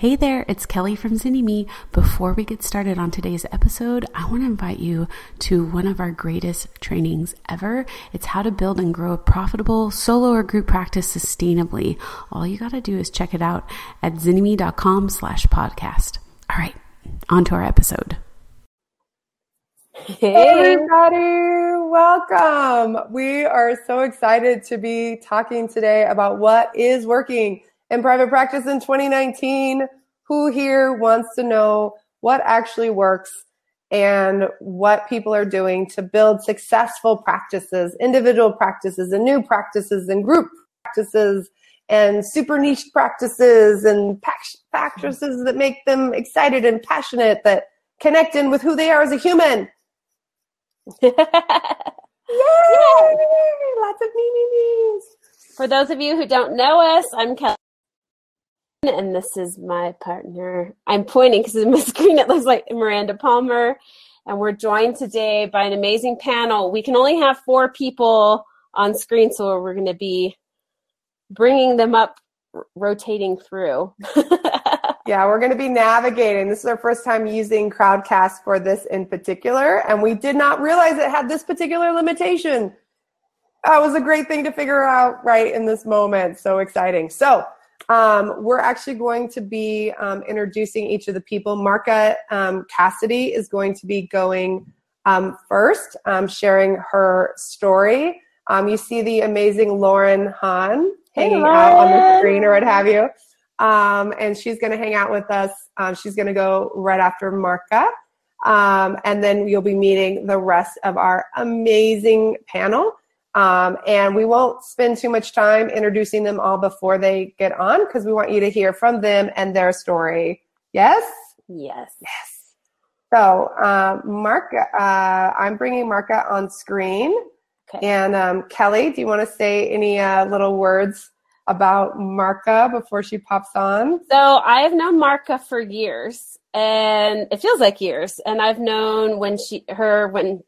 Hey there, it's Kelly from Zynnyme. Before we get started on today's episode, I want to invite you to one of our greatest trainings ever. It's how to build and grow a profitable solo or group practice sustainably. All you got to do is check it out at zynnyme.com slash podcast. All right, on to our episode. Hey everybody, welcome. We are so excited to be talking today about what is working in private practice in 2019. Who here wants to know what actually works and what people are doing to build successful practices, individual practices and new practices and group practices and super niche practices and practices that make them excited and passionate that connect in with who they are as a human. Yay! Yay! Lots of me, me, me's. For those of you who don't know us, I'm Kelly and this is my partner. I'm pointing because in my screen it looks like Miranda Palmer, and we're joined today by an amazing panel. We can only have four people on screen, so we're going to be bringing them up, r- rotating through. yeah, we're going to be navigating. This is our first time using Crowdcast for this in particular, and we did not realize it had this particular limitation. That was a great thing to figure out right in this moment. So exciting. So, um, we're actually going to be um, introducing each of the people. Marka um, Cassidy is going to be going um, first, um, sharing her story. Um, you see the amazing Lauren Hahn hanging hey, out on the screen or what have you. and she's going to hang out with us. she's going to go right after Marka. and then you'll be meeting the rest of our amazing panel. Um, and we won't spend too much time introducing them all before they get on because we want you to hear from them and their story. Yes? Yes. Yes. So, uh, Mark, uh, I'm bringing Marka on screen. Okay. And um, Kelly, do you want to say any uh, little words about Marka before she pops on? So, I have known Marka for years, and it feels like years. And I've known when she, her, when,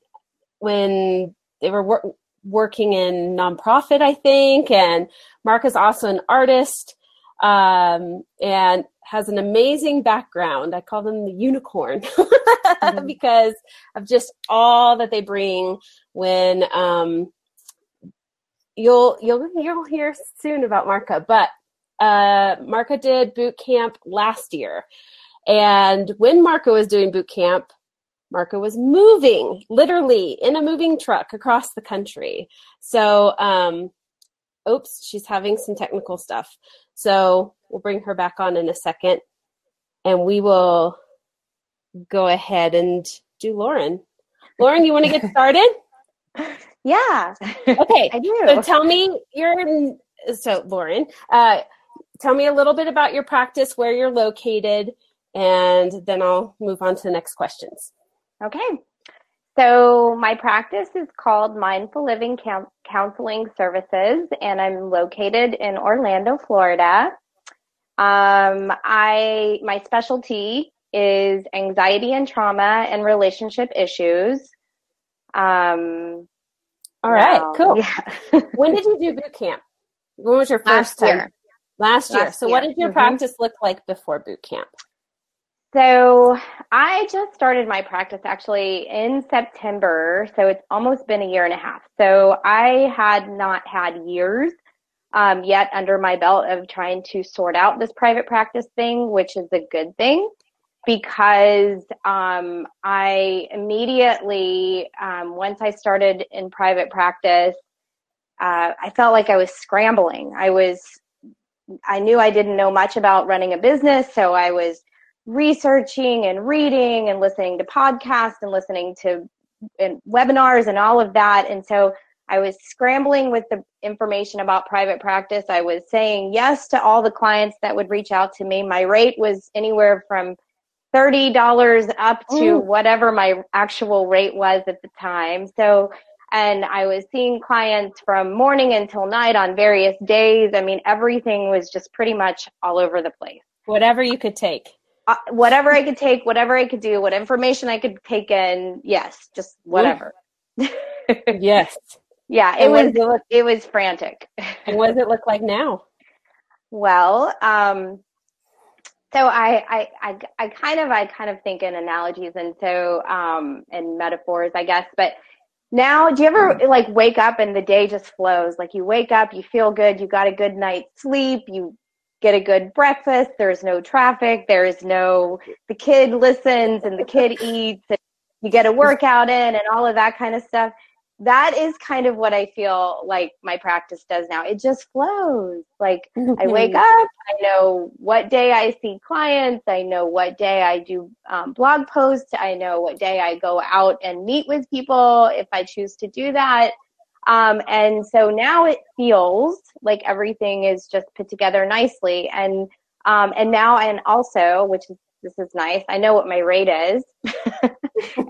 when they were working in nonprofit, I think. And Mark is also an artist um, and has an amazing background. I call them the unicorn mm-hmm. because of just all that they bring when um, you'll you'll you'll hear soon about Marka, but uh, Marka did boot camp last year. And when Marka was doing boot camp, Marka was moving, literally in a moving truck across the country. So, um, oops, she's having some technical stuff. So we'll bring her back on in a second and we will go ahead and do Lauren. Lauren, you want to get started? yeah. Okay. I do. So tell me your, so Lauren, uh, tell me a little bit about your practice, where you're located, and then I'll move on to the next questions. Okay. So my practice is called Mindful Living Counseling Services, and I'm located in Orlando, Florida. Um, I my specialty is anxiety and trauma and relationship issues. Um, All right, now, cool. Yeah. when did you do boot camp? When was your first Last time? Year. Last year. Last so, year. what did your mm-hmm. practice look like before boot camp? So I just started my practice actually in September. So it's almost been a year and a half. So I had not had years um, yet under my belt of trying to sort out this private practice thing, which is a good thing because um, I immediately, um, once I started in private practice, uh, I felt like I was scrambling. I was, I knew I didn't know much about running a business, so I was researching and reading and listening to podcasts and listening to and webinars and all of that. And so I was scrambling with the information about private practice. I was saying yes to all the clients that would reach out to me. My rate was anywhere from $30 up to mm. whatever my actual rate was at the time. So, and I was seeing clients from morning until night on various days. I mean, everything was just pretty much all over the place. Whatever you could take uh, whatever I could take, whatever I could do, what information I could take in, yes, just whatever. yes. Yeah, it was, it, it was frantic. what does it look like now? Well, um, so I, I, I, I kind of, I kind of think in analogies and so, um, and metaphors, I guess, but now do you ever like wake up and the day just flows? Like you wake up, you feel good, you got a good night's sleep, you get a good breakfast, there's no traffic, there's no, the kid listens and the kid eats, and you get a workout in and all of that kind of stuff that is kind of what I feel like my practice does now. It just flows. Like I wake up, I know what day I see clients, I know what day I do um, blog posts, I know what day I go out and meet with people if I choose to do that. Um, and so now it feels like everything is just put together nicely. And um, and now and also, which is this is nice. I know what my rate is,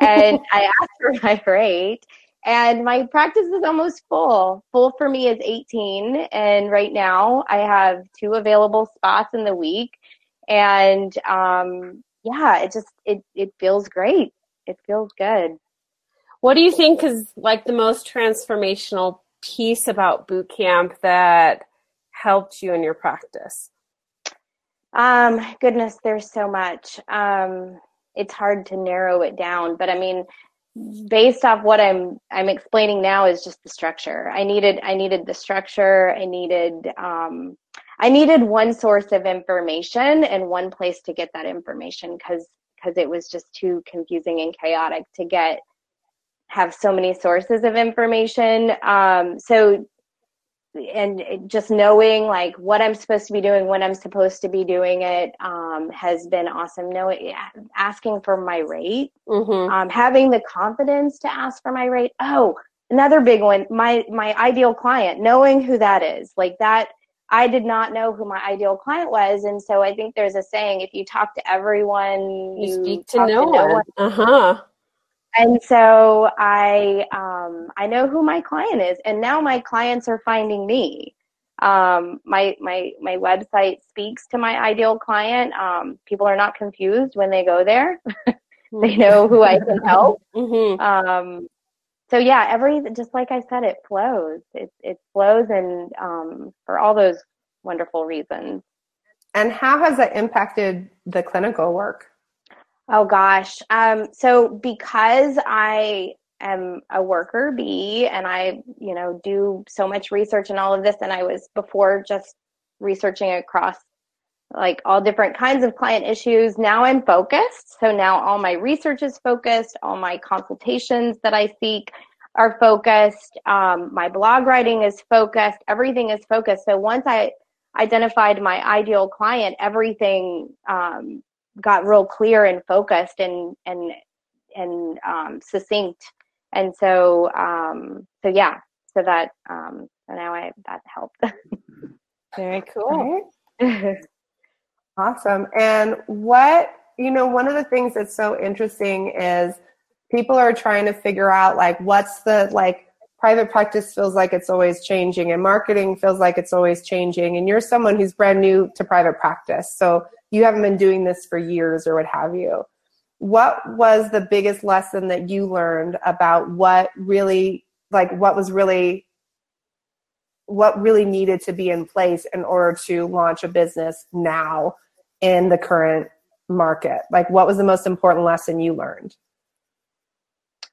and I asked for my rate and my practice is almost full. Full for me is 18, and right now I have two available spots in the week, and um, yeah, it just it it feels great. It feels good. What do you think is like the most transformational piece about boot camp that helped you in your practice? Um, goodness, there's so much. Um, it's hard to narrow it down, but I mean, based off what I'm I'm explaining now is just the structure. I needed I needed the structure. I needed um, I needed one source of information and one place to get that information because because it was just too confusing and chaotic to get have so many sources of information. Um, so and just knowing like what I'm supposed to be doing, when I'm supposed to be doing it, um, has been awesome. Knowing, asking for my rate, mm-hmm. um, having the confidence to ask for my rate. Oh, another big one, my my ideal client, knowing who that is, like that. I did not know who my ideal client was, and so I think there's a saying: if you talk to everyone, you, you speak to no, to no one. Uh huh and so I um, I know who my client is, and now my clients are finding me. Um, my my my website speaks to my ideal client. Um, people are not confused when they go there; they know who I can help. Mm-hmm. Um, so yeah, every just like I said, it flows. It it flows, and um, for all those wonderful reasons. And how has that impacted the clinical work? Oh gosh. Um, so because I am a worker bee and I, you know, do so much research and all of this, and I was before just researching across like all different kinds of client issues. Now I'm focused. So now all my research is focused, all my consultations that I seek are focused. Um, my blog writing is focused. Everything is focused. So once I identified my ideal client, everything um, got real clear and focused and and and um, succinct. And so um, so yeah, so that um, so now I that helped. Very cool. awesome. And what you know, one of the things that's so interesting is people are trying to figure out like what's the like private practice feels like it's always changing and marketing feels like it's always changing and you're someone who's brand new to private practice so you haven't been doing this for years or what have you. What was the biggest lesson that you learned about what really, like, what was really, what really needed to be in place in order to launch a business now in the current market? Like, what was the most important lesson you learned?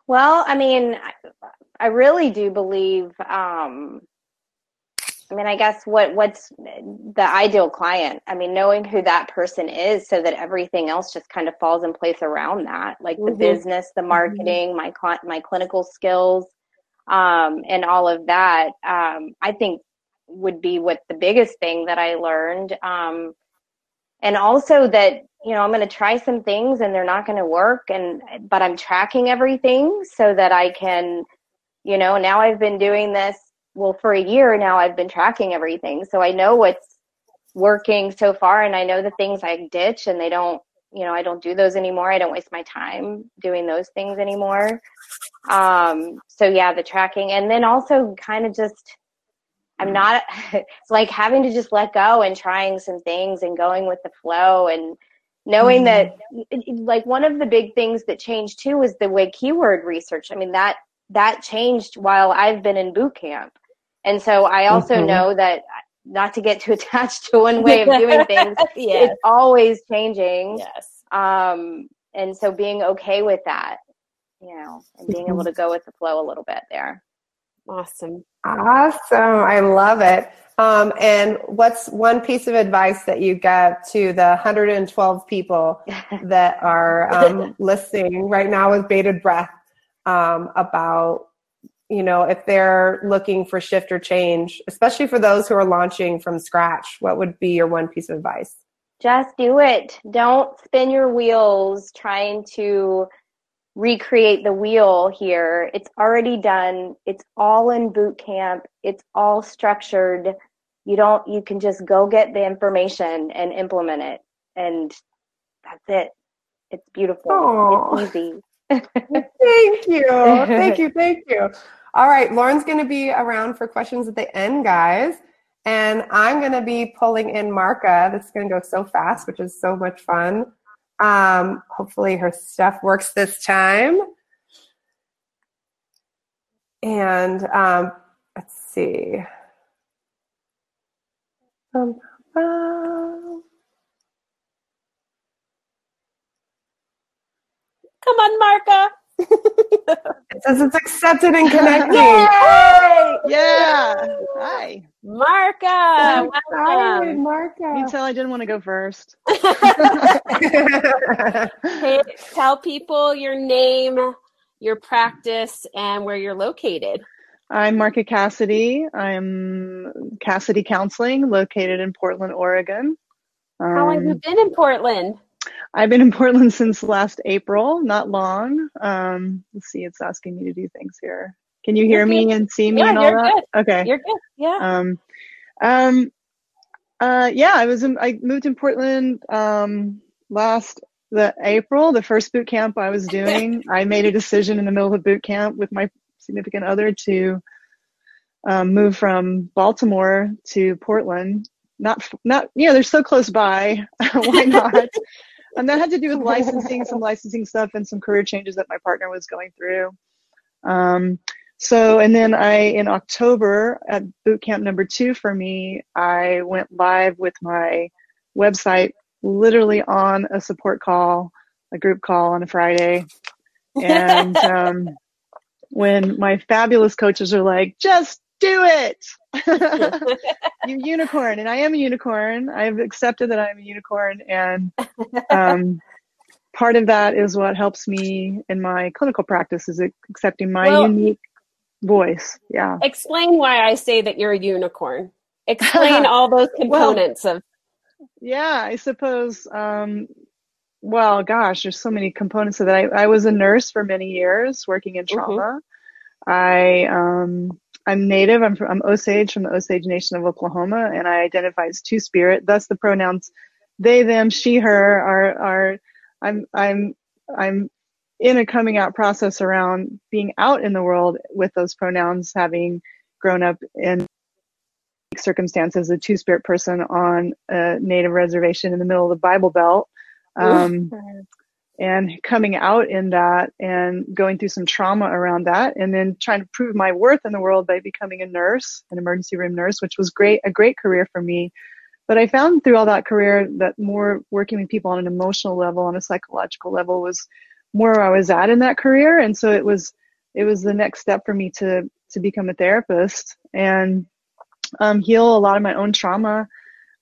Well, I mean, I really do believe um, I mean, I guess what what's the ideal client? I mean, knowing who that person is so that everything else just kind of falls in place around that, like mm-hmm. the business, the mm-hmm. marketing, mm-hmm. my my clinical skills, um, and all of that. Um, I think would be what the biggest thing that I learned. Um, and also that you know I'm going to try some things and they're not going to work, and but I'm tracking everything so that I can, you know, now I've been doing this well for a year now i've been tracking everything. So i know what's working so far and i know the things i ditch and they don't you know i don't do those anymore. I don't waste my time doing those things anymore. Um so yeah the tracking. And then also kind of just i'm not it's like having to just let go and trying some things and going with the flow and knowing mm-hmm. that like one of the big things that changed too was the way keyword research. I mean that that changed while I've been in boot camp. And so I also mm-hmm. know that not to get too attached to one way of doing things. yes. It's always changing. yes. Um, and so being okay with that, you know, and being able to go with the flow a little bit there. Awesome. Awesome. I love it. Um, and what's one piece of advice that you give to the 112 people that are um, listening right now with bated breath um, about, you know, if they're looking for shift or change, especially for those who are launching from scratch? What would be your one piece of advice? Just do it. Don't spin your wheels trying to recreate the wheel here. It's already done. It's all in boot camp. It's all structured. You don't you can just go get the information and implement it and that's it. It's beautiful. Aw. It's easy. Thank you. Thank you. Thank you. All right. Lauren's going to be around for questions at the end, guys. And I'm going to be pulling in Marka. This is going to go so fast, which is so much fun. Um, hopefully her stuff works this time. And um, let's see. Um, um, Come on, Marka. it says it's accepted and connecting. Yeah. Hi. Marka, I'm excited, welcome. You tell I didn't want to go first. Hey, tell people your name, your practice, and where you're located. I'm Marka Cassidy. I'm Cassidy Counseling, located in Portland, Oregon. How long have you Um, been in Portland? I've been in Portland since last April, not long. Um, let's see, it's asking me to do things here. Can you hear me and see me Yeah, and all you're that? Okay. You're good. Yeah. Um, um, uh, yeah, I was in, I moved in Portland um, last the April, the first boot camp I was doing. I made a decision in the middle of a boot camp with my significant other to um, move from Baltimore to Portland. Not, not, yeah, they're so close by. Why not? And that had to do with licensing, some licensing stuff, and some career changes that my partner was going through. Um, so, and then I, in October at boot camp number two for me, I went live with my website literally on a support call, a group call on a Friday. And um, when my fabulous coaches are like, just do it, you unicorn. And I am a unicorn. I've accepted that I'm a unicorn. And um, part of that is what helps me in my clinical practice is accepting my Well- unique voice. Yeah. Explain why I say that you're a unicorn. Explain all those components of. Yeah, I suppose. Um, well, gosh, there's so many components of that. I, I was a nurse for many years, working in trauma. I um, I'm native. I'm from I'm Osage from the Osage Nation of Oklahoma, and I identify as Two Spirit. Thus, the pronouns they, them, she, her are are. I'm I'm I'm in a coming out process around being out in the world with those pronouns, having grown up in circumstances, a two spirit person on a native reservation in the middle of the Bible Belt. Um, and coming out in that and going through some trauma around that and then trying to prove my worth in the world by becoming a nurse, an emergency room nurse, which was great, a great career for me. But I found through all that career that more working with people on an emotional level, on a psychological level was more where I was at in that career. And so it was, it was the next step for me to, to become a therapist and um, heal a lot of my own trauma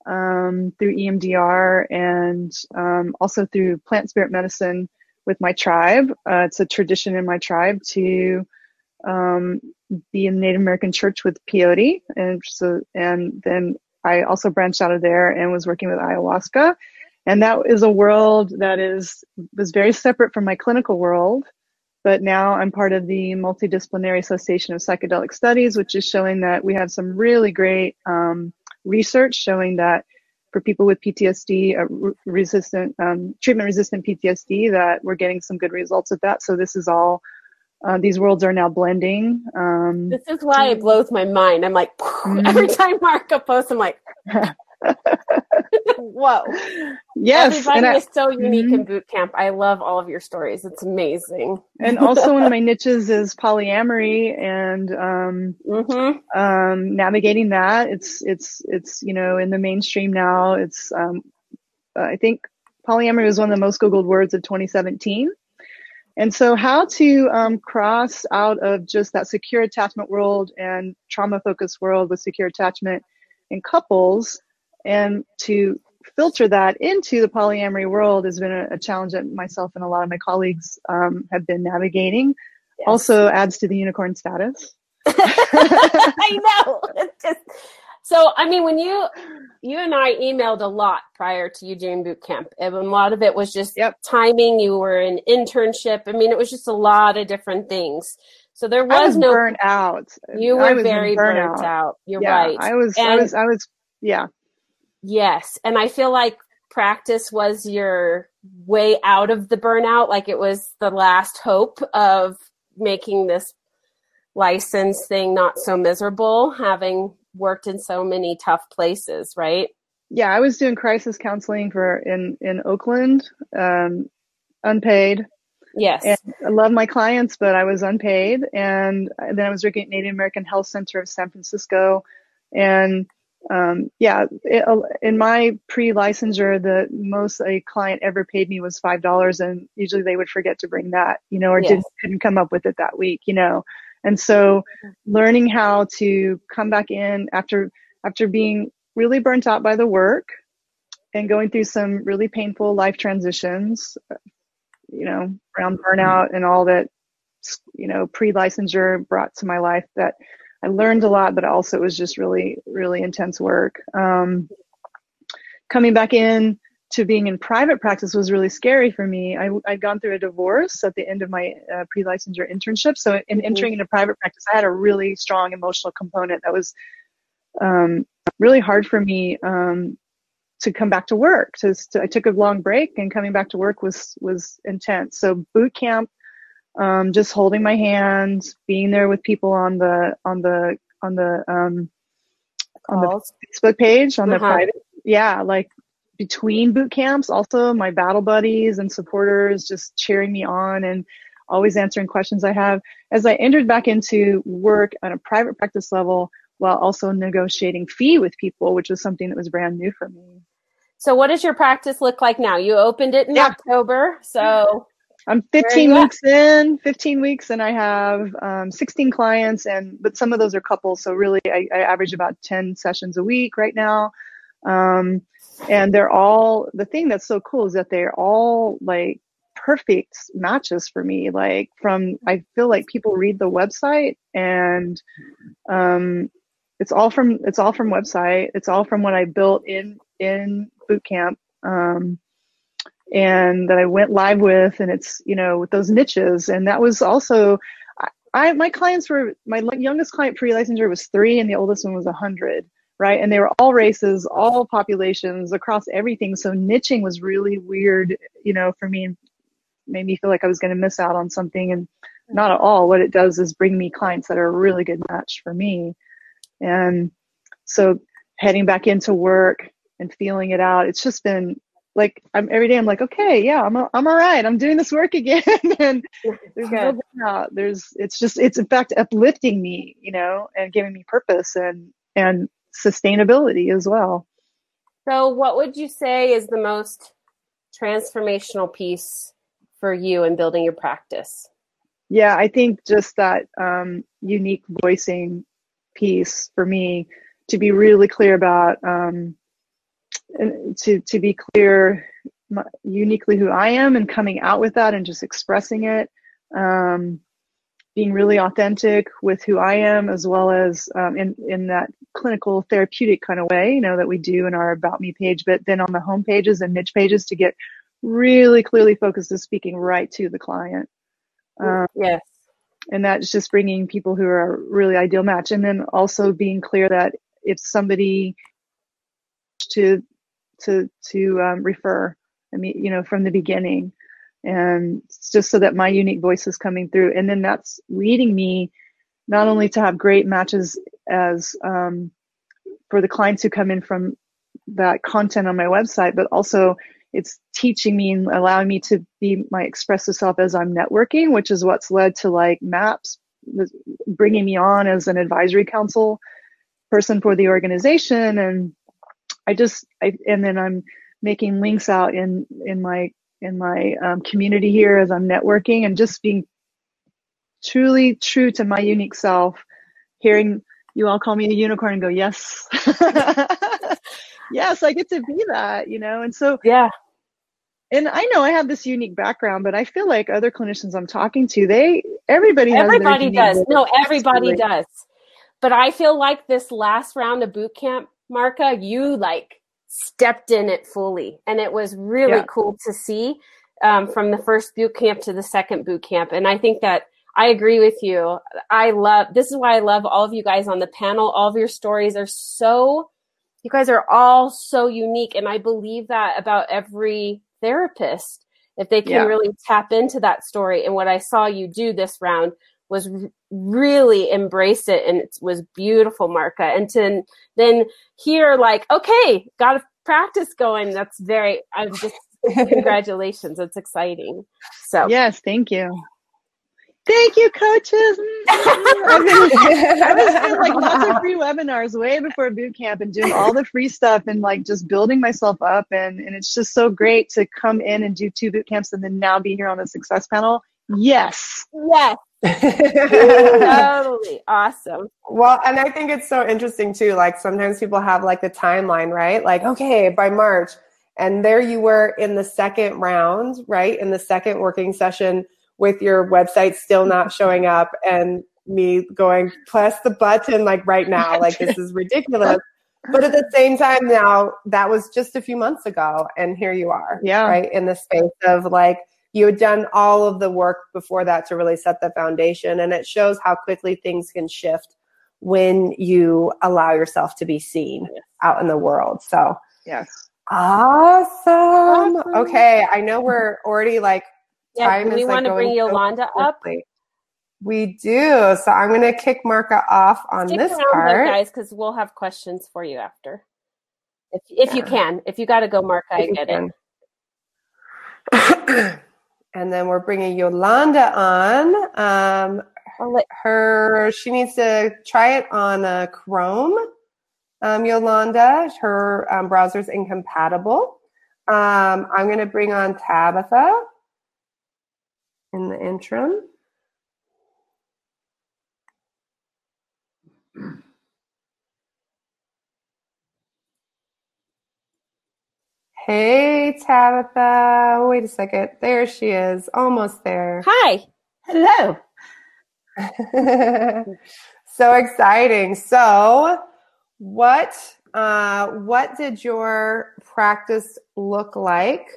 um, through EMDR and um, also through plant spirit medicine with my tribe. Uh, it's a tradition in my tribe to um, be in the Native American church with peyote, and so and then I also branched out of there and was working with ayahuasca, and that is a world that is was very separate from my clinical world. But now I'm part of the Multidisciplinary Association of Psychedelic Studies, which is showing that we have some really great um, research showing that for people with PTSD, uh, resistant, um, treatment resistant PTSD, that we're getting some good results of that. So this is all, uh, these worlds are now blending. Um, This is why it blows my mind. I'm like, every time Marka posts, I'm like, Whoa. Yes. Everybody I, is so unique in boot camp. I love all of your stories. It's amazing. and also one of my niches is polyamory and um, hmm um, navigating that. It's it's it's you know in the mainstream now. It's um, I think polyamory was one of the most googled words of 2017. And so, how to um, cross out of just that secure attachment world and trauma focused world with secure attachment in couples and to filter that into the polyamory world has been a, a challenge that myself and a lot of my colleagues um, have been navigating. Also, adds to the unicorn status. I know. It's just so. I mean, when you you and I emailed a lot prior to you doing boot camp, and a lot of it was just Yep. timing. You were in internship. I mean, it was just a lot of different things. So there was, was no. burnt out. you were very burnt out. You're yeah, right. I was. I was. I was. Yeah. Yes. And I feel like practice was your way out of the burnout. Like it was the last hope of making this license thing not so miserable, having worked in so many tough places, right? yeah, I was doing crisis counseling for in in Oakland, um, unpaid. Yes. And I love my clients, but I was unpaid. And then I was working at Native American Health Center of San Francisco, and um, yeah, it, in my pre-licensure, the most a client ever paid me was five dollars, and usually they would forget to bring that, you know, or Yes. didn't couldn't come up with it that week, you know. And so, learning how to come back in after after being really burnt out by the work and going through some really painful life transitions, you know, around burnout and all that, you know, pre-licensure brought to my life that I learned a lot, but also it was just really, really intense work. Um, coming back in to being in private practice was really scary for me. I, I'd gone through a divorce at the end of my uh, pre-licensure internship. So in entering into private practice, I had a really strong emotional component that was um, really hard for me um, to come back to work. So I took a long break, and coming back to work was was intense. So boot camp, um, just holding my hands, being there with people on the on the on the um, on the Facebook page on the Uh-huh. private, yeah, like between boot camps, also my battle buddies and supporters just cheering me on and always answering questions I have. As I entered back into work on a private practice level, while also negotiating fee with people, which was something that was brand new for me. So what does your practice look like now? You opened it in Yeah. October. So I'm 15 you at? weeks in, 15 weeks, and I have um, 16 clients, and but some of those are couples, so really I, I average about 10 sessions a week right now. Um, and they're all the thing that's so cool is that they're all like perfect matches for me. Like from I feel like people read the website and um, it's all from it's all from website. It's all from what I built in in boot camp. Um, and that I went live with, and it's you know with those niches, and that was also, I, my clients were my youngest client pre-licensure was three, and the oldest one was a hundred, right? And they were all races, all populations across everything. So niching was really weird, you know, for me, and made me feel like I was going to miss out on something, and not at all. What it does is bring me clients that are a really good match for me, and so heading back into work and feeling it out, it's just been like I'm every day I'm like, okay, yeah, I'm I'm all right. I'm doing this work again, and there's no burnout. There's it's just it's in fact uplifting me, you know, and giving me purpose and and sustainability as well. so what would you say is the most transformational piece for you in building your practice? Yeah, I think just that um, unique voicing piece for me to be really clear about um, to to be clear my, uniquely who I am and coming out with that and just expressing it, um, being really authentic with who I am as well as um, in in that clinical therapeutic kind of way, you know, that we do in our about me page, but then on the home pages and niche pages to get really clearly focused to speaking right to the client. Um, Yes. and that's just bringing people who are a really ideal match and then also being clear that if somebody to to to um, refer i mean you know from the beginning and just so that my unique voice is coming through and then that's leading me not only to have great matches as um, for the clients who come in from that content on my website, but also it's teaching me and allowing me to be my expressive self as I'm networking, which is what's led to like MAPS bringing me on as an advisory council person for the organization. And I just, I, and then I'm making links out in, in my, in my um, community here as I'm networking and just being truly true to my unique self, hearing you all call me a unicorn and go, yes. yes, I get to be that, you know? And so, yeah. And I know I have this unique background, but I feel like other clinicians I'm talking to, they, everybody, everybody does. No, everybody does. But I feel like this last round of boot camp, Marka, you like stepped in it fully. And it was really yeah. cool to see um, from the first boot camp to the second boot camp. And I think that I agree with you. I love, this is why I love all of you guys on the panel. All of your stories are so you guys are all so unique. And I believe that about every therapist, if they can yeah. really tap into that story. And what I saw you do this round was really embrace it. And it was beautiful, Marka. And to then hear like, okay, got a practice going. That's very, I'm just, congratulations. It's exciting. So yes, thank you. Thank you, coaches. Mm-hmm. I was doing like lots of free webinars way before boot camp and doing all the free stuff and like just building myself up. And, and it's just so great to come in and do two boot camps and then now be here on the success panel. Yes. Yes. Totally awesome. Well, and I think it's so interesting too. Like sometimes people have like the timeline, right? Like, okay, by March, and there you were in the second round, right? In the second working session with your website still not showing up and me going, press the button like right now, like this is ridiculous. But at the same time now, that was just a few months ago. And here you are. Yeah. Right. In the space of like, you had done all of the work before that to really set the foundation. And it shows how quickly things can shift when you allow yourself to be seen out in the world. So, yes. Awesome. awesome. Okay. I know we're already like yeah, time we want like to bring Yolanda so up. We do. So I'm going to kick Marka off on Stick this part, though, guys, because we'll have questions for you after. If if yeah. you can, if you got to go, Marka, I get it. and then we're bringing Yolanda on. Um, her she needs to try it on uh, Chrome. Um, Yolanda, her um, browser's incompatible. Um, I'm going to bring on Tabitha in the interim. Hey, Tabitha. Wait a second. There she is. Almost there. Hi. Hello. so exciting. So, what uh, what did your practice look like?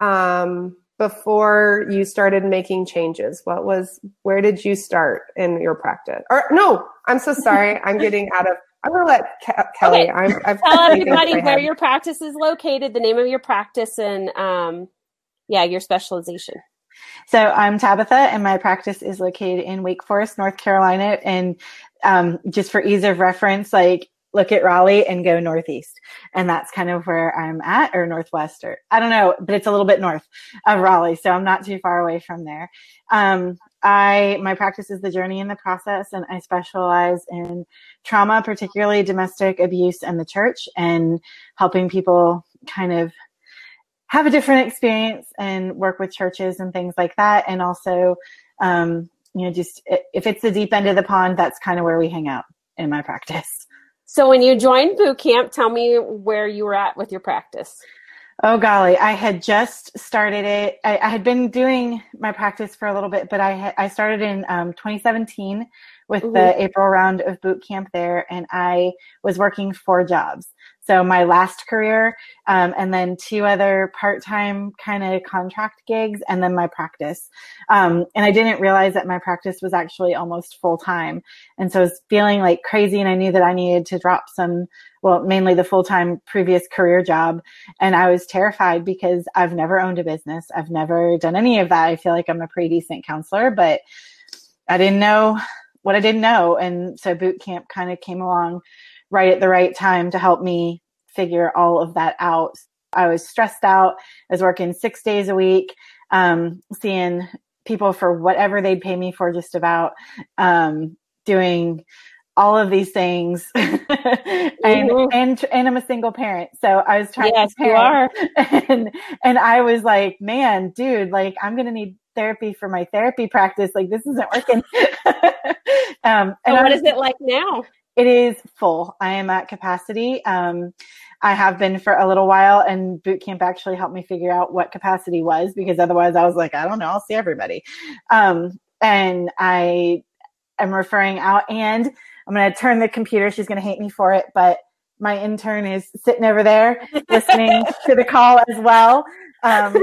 Um, before you started making changes? What was, where did you start in your practice? Or no, I'm so sorry. I'm getting out of, I'm going to let Ke- Kelly. Okay. I'm, I've Tell everybody where your practice is located, the name of your practice, and um, yeah, your specialization. So I'm Tabitha, and my practice is located in Wake Forest, North Carolina. And um, just for ease of reference, like look at Raleigh and go northeast. And that's kind of where I'm at or northwest or I don't know, but it's a little bit north of Raleigh. So I'm not too far away from there. Um, I, my practice is the journey in the process and I specialize in trauma, particularly domestic abuse and the church and helping people kind of have a different experience and work with churches and things like that. And also, um, you know, just if it's the deep end of the pond, that's kind of where we hang out in my practice. So when you joined boot camp, tell me where you were at with your practice. Oh golly, I had just started it. I, I had been doing my practice for a little bit, but I had, I started in um, 2017 with mm-hmm. the April round of boot camp there, and I was working four jobs. So my last career, um, and then two other part-time kind of contract gigs, and then my practice. Um, and I didn't realize that my practice was actually almost full time, and so I was feeling like crazy. And I knew that I needed to drop some, well, mainly the full-time previous career job. And I was terrified because I've never owned a business. I've never done any of that. I feel like I'm a pretty decent counselor, but I didn't know what I didn't know. And so boot camp kind of came along right at the right time to help me figure all of that out. I was stressed out. I was working six days a week, um, seeing people for whatever they'd pay me for just about, um, doing all of these things and, mm-hmm. and and I'm a single parent. So I was trying yes, to parent you are. and and I was like, man, dude, like I'm gonna need therapy for my therapy practice. Like this isn't working. um and so what was, is it like now? It is full. I am at capacity. Um I have been for a little while and boot camp actually helped me figure out what capacity was because otherwise I was like, I don't know, I'll see everybody. Um and I am referring out and I'm going to turn the computer. She's going to hate me for it, but my intern is sitting over there listening to the call as well. Um,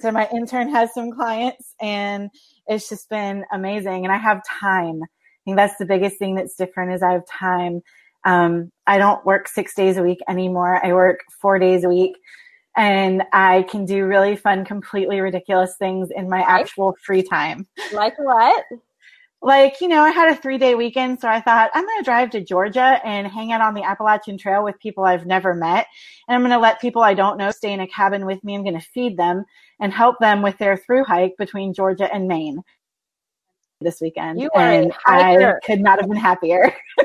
so my intern has some clients and it's just been amazing. And I have time. Think that's the biggest thing that's different is I have time. Um, I don't work six days a week anymore. I work four days a week and I can do really fun, completely ridiculous things in my actual free time. Like what? like, you know, I had a three day weekend, so I thought I'm going to drive to Georgia and hang out on the Appalachian Trail with people I've never met. And I'm going to let people I don't know stay in a cabin with me. I'm going to feed them and help them with their through hike between Georgia and Maine this weekend. You and I could not have been happier.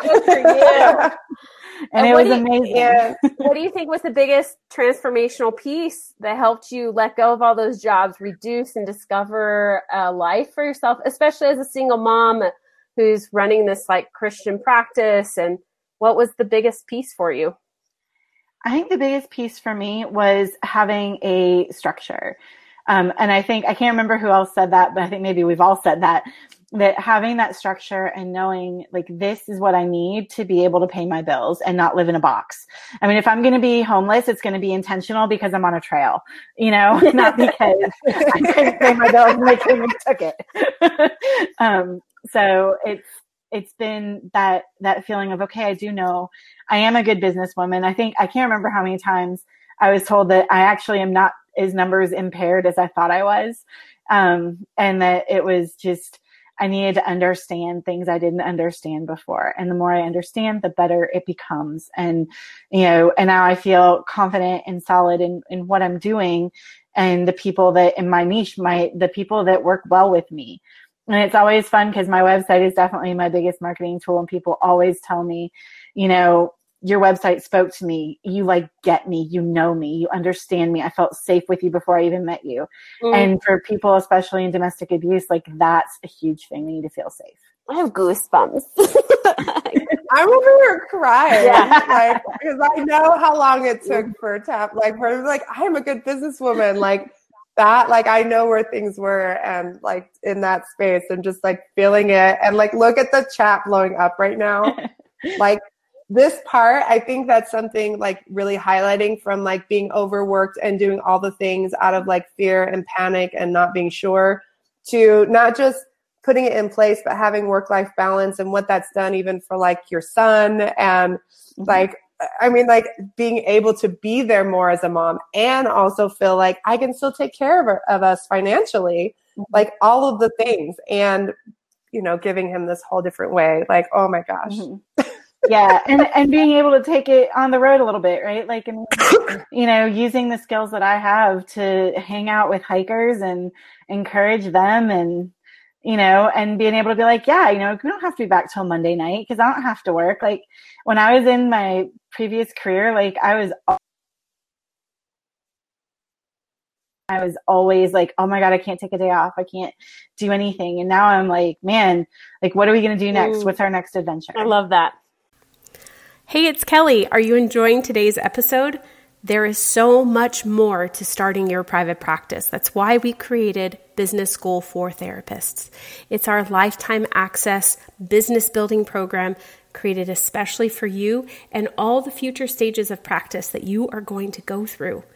Good for you. and, and it was you, amazing. Yeah. what do you think was the biggest transformational piece that helped you let go of all those jobs, reduce and discover a life for yourself, especially as a single mom who's running this like Christian practice? And what was the biggest piece for you? I think the biggest piece for me was having a structure. Um, and I think I can't remember who else said that, but I think maybe we've all said that that having that structure and knowing like this is what I need to be able to pay my bills and not live in a box. I mean, if I'm going to be homeless, it's going to be intentional because I'm on a trail, you know, not because I couldn't pay my bills and they came and took it. um, so it's, it's been that, that feeling of, okay, I do know I am a good businesswoman. I think I can't remember how many times I was told that I actually am not as numbers impaired as I thought I was. Um, and that it was just, I needed to understand things I didn't understand before. And the more I understand, the better it becomes. And, you know, and now I feel confident and solid in, in what I'm doing and the people that in my niche, my, the people that work well with me. And it's always fun because my website is definitely my biggest marketing tool and people always tell me, you know, your website spoke to me. You like get me. You know me. You understand me. I felt safe with you before I even met you. Mm. And for people, especially in domestic abuse, like that's a huge thing. They need to feel safe. I have goosebumps. I'm over here crying. Yeah. Like, because I know how long it took for tap, like, for like, I'm a good businesswoman. Like, that, like, I know where things were and like in that space and just like feeling it. And like, look at the chat blowing up right now. like, this part, I think that's something like really highlighting from like being overworked and doing all the things out of like fear and panic and not being sure to not just putting it in place, but having work life balance and what that's done even for like your son and mm-hmm. like, I mean, like being able to be there more as a mom and also feel like I can still take care of, of us financially, mm-hmm. like all of the things and, you know, giving him this whole different way. Like, oh my gosh. Mm-hmm. Yeah and and being able to take it on the road a little bit right like and you know using the skills that i have to hang out with hikers and encourage them and you know and being able to be like yeah you know we don't have to be back till monday night because i don't have to work like when i was in my previous career like i was I was always like, oh my God, I can't take a day off. I can't do anything. And now I'm like, man, like, what are we going to do next? What's our next adventure? I love that. Hey, it's Kelly. Are you enjoying today's episode? There is so much more to starting your private practice. That's why we created Business School for Therapists. It's our lifetime access business building program created especially for you and all the future stages of practice that you are going to go through.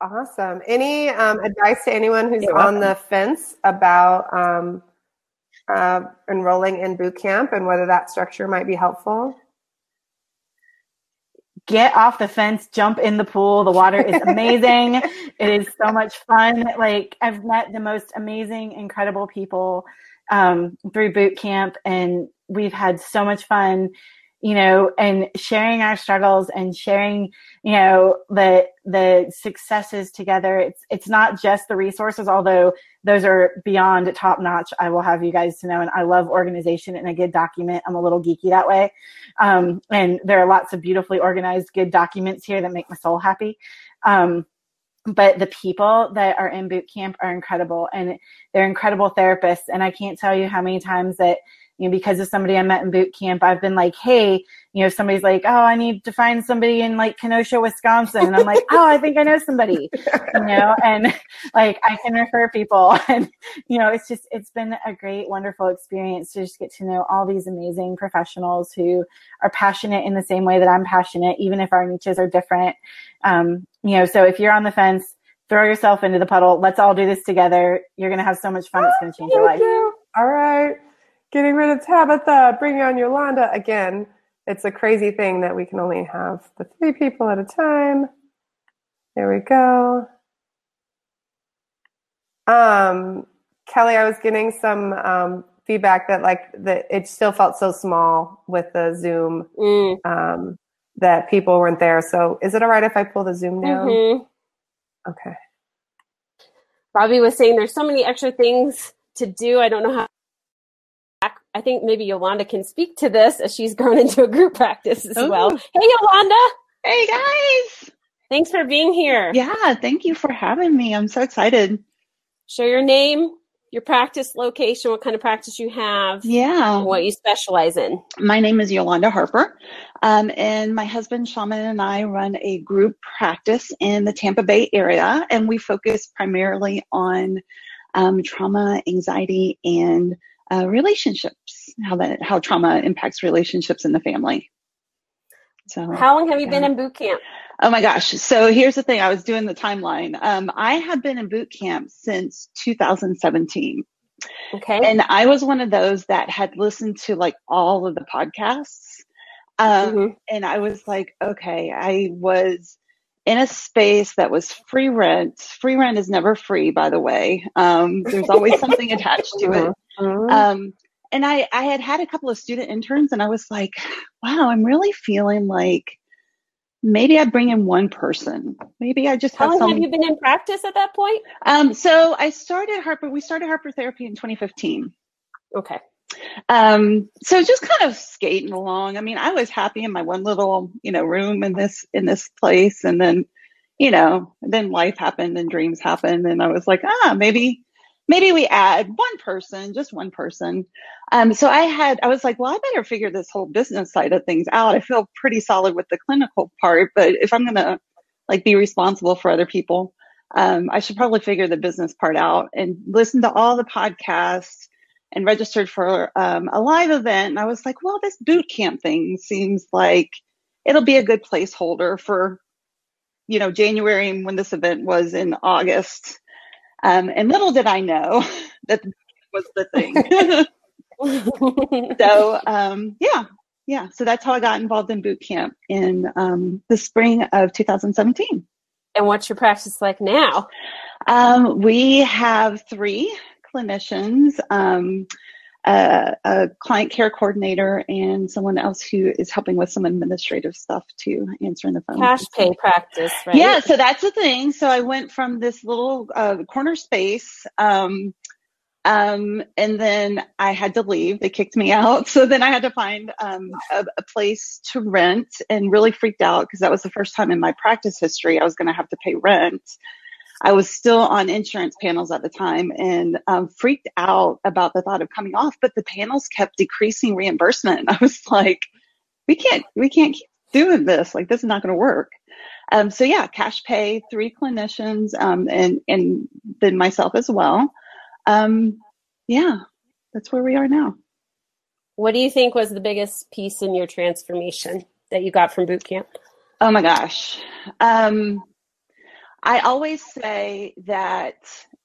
Awesome. Any um, advice to anyone who's on the fence about um, uh, enrolling in boot camp and whether that structure might be helpful? Get off the fence, jump in the pool. The water is amazing. it is so much fun. Like I've met the most amazing, incredible people um, through boot camp, and we've had so much fun you know, and sharing our struggles and sharing, you know, the the successes together. It's it's not just the resources, although those are beyond top notch. I will have you guys to know, and I love organization and a good document. I'm a little geeky that way, um, and there are lots of beautifully organized, good documents here that make my soul happy. Um, but the people that are in boot camp are incredible, and they're incredible therapists. And I can't tell you how many times that you know, because of somebody I met in boot camp, I've been like, hey, you know, if somebody's like, oh, I need to find somebody in like Kenosha, Wisconsin. And I'm like, oh, I think I know somebody, you know, and like I can refer people. And, you know, it's just, it's been a great, wonderful experience to just get to know all these amazing professionals who are passionate in the same way that I'm passionate, even if our niches are different. Um, you know, so if you're on the fence, throw yourself into the puddle. Let's all do this together. You're going to have so much fun. It's going to change your life. You. All right getting rid of Tabitha, bringing on Yolanda again. It's a crazy thing that we can only have the three people at a time. There we go. Um, Kelly, I was getting some um, feedback that like that it still felt so small with the Zoom mm. um, that people weren't there. So is it all right if I pull the Zoom down? Mm-hmm. Okay. Bobby was saying there's so many extra things to do. I don't know how I think maybe Yolanda can speak to this as she's grown into a group practice as Ooh. well. Hey, Yolanda. Hey, guys. Thanks for being here. Yeah, thank you for having me. I'm so excited. Share your name, your practice location, what kind of practice you have. Yeah. what you specialize in. My name is Yolanda Harper. Um, and my husband, Shaman, and I run a group practice in the Tampa Bay area. And we focus primarily on um, trauma, anxiety, and uh, relationships, how that how trauma impacts relationships in the family. So, how long have you yeah. been in boot camp? Oh my gosh! So here's the thing: I was doing the timeline. Um, I have been in boot camp since 2017. Okay. And I was one of those that had listened to like all of the podcasts. Um, mm-hmm. And I was like, okay, I was in a space that was free rent. Free rent is never free, by the way. Um, there's always something attached to it. Mm-hmm. Um, and I, I had had a couple of student interns and I was like, wow, I'm really feeling like maybe I bring in one person. Maybe I just How long have you been in practice at that point? Um, so I started Harper, we started Harper Therapy in 2015. Okay. Um, so just kind of skating along. I mean, I was happy in my one little, you know, room in this, in this place. And then, you know, then life happened and dreams happened. And I was like, ah, maybe, maybe we add one person, just one person. Um, so I had, I was like, well, I better figure this whole business side of things out. I feel pretty solid with the clinical part, but if I'm going to like be responsible for other people, um, I should probably figure the business part out and listen to all the podcasts and registered for um, a live event. And I was like, well, this boot camp thing seems like it'll be a good placeholder for, you know, January when this event was in August. Um, and little did I know that was the thing. so um, yeah, yeah. So that's how I got involved in boot camp in um, the spring of 2017. And what's your practice like now? Um, we have three clinicians. A, a, client care coordinator and someone else who is helping with some administrative stuff too, answering the phone. Cash pay practice, right? Yeah, so that's the thing. So I went from this little uh, corner space, um, um, and then I had to leave. They kicked me out. So then I had to find um, a, a, place to rent, and really freaked out because that was the first time in my practice history I was going to have to pay rent. I was still on insurance panels at the time and um, freaked out about the thought of coming off, but the panels kept decreasing reimbursement. I was like, we can't, we can't keep doing this. Like, this is not going to work. Um, so yeah, cash pay, three clinicians, um, and, and then myself as well. Um, yeah, that's where we are now. What do you think was the biggest piece in your transformation that you got from boot camp? Oh my gosh. Um, I always say that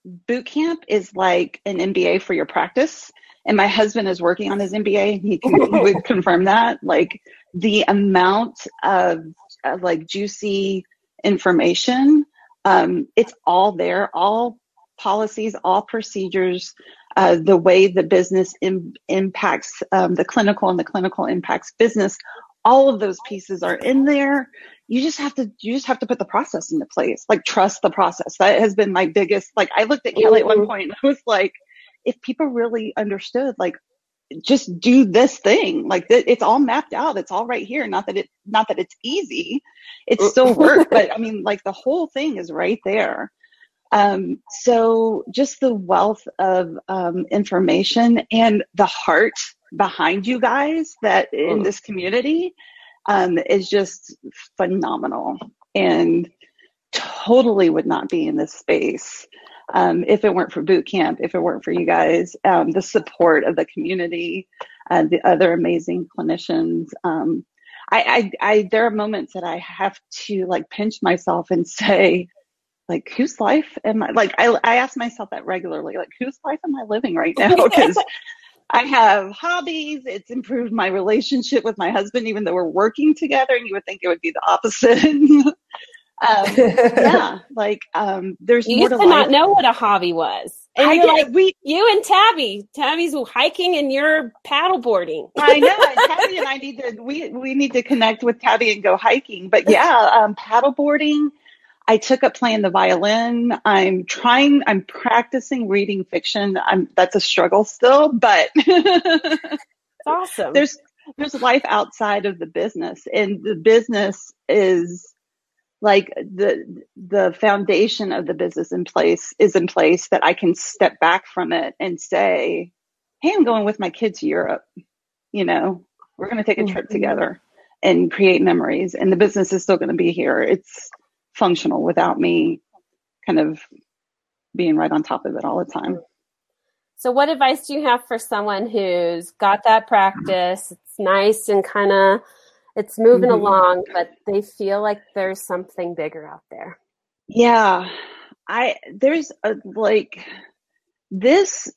boot camp is like an MBA for your practice. And my husband is working on his MBA and he, can, he would confirm that. Like the amount of, of like juicy information, um, it's all there, all policies, all procedures, uh, the way the business Im- impacts um, the clinical and the clinical impacts business. All of those pieces are in there. You just have to, you just have to put the process into place. Like trust the process. That has been my biggest, like I looked at Kelly at one mm-hmm. point and I was like, if people really understood, like just do this thing. Like th- it's all mapped out. It's all right here. Not that it, not that it's easy. It's mm. still work, but I mean, like the whole thing is right there. Um, so just the wealth of um, information and the heart behind you guys that in this community um, is just phenomenal and totally would not be in this space um, if it weren't for boot camp, if it weren't for you guys, um, the support of the community, uh, the other amazing clinicians. Um, I, I, I, there are moments that I have to like pinch myself and say, like, whose life am I? Like, I, I ask myself that regularly, like, whose life am I living right now? Because I have hobbies. It's improved my relationship with my husband, even though we're working together. And you would think it would be the opposite. um, yeah, like um, there's you more used to to not know what a hobby was. And I you're did- like, we you and Tabby. Tabby's hiking and you're paddleboarding. I know. Tabby and I need to we we need to connect with Tabby and go hiking. But yeah, um, paddleboarding. I took up playing the violin. I'm trying. I'm practicing reading fiction. I'm that's a struggle still, but It's awesome. there's there's life outside of the business, and the business is like the the foundation of the business in place is in place that I can step back from it and say, "Hey, I'm going with my kids to Europe. You know, we're going to take a trip Mhm. together and create memories, and the business is still going to be here. It's functional without me kind of being right on top of it all the time." So, what advice do you have for someone who's got that practice? It's nice and kind of it's moving Mhm. along, but they feel like there's something bigger out there. Yeah, I there's a like this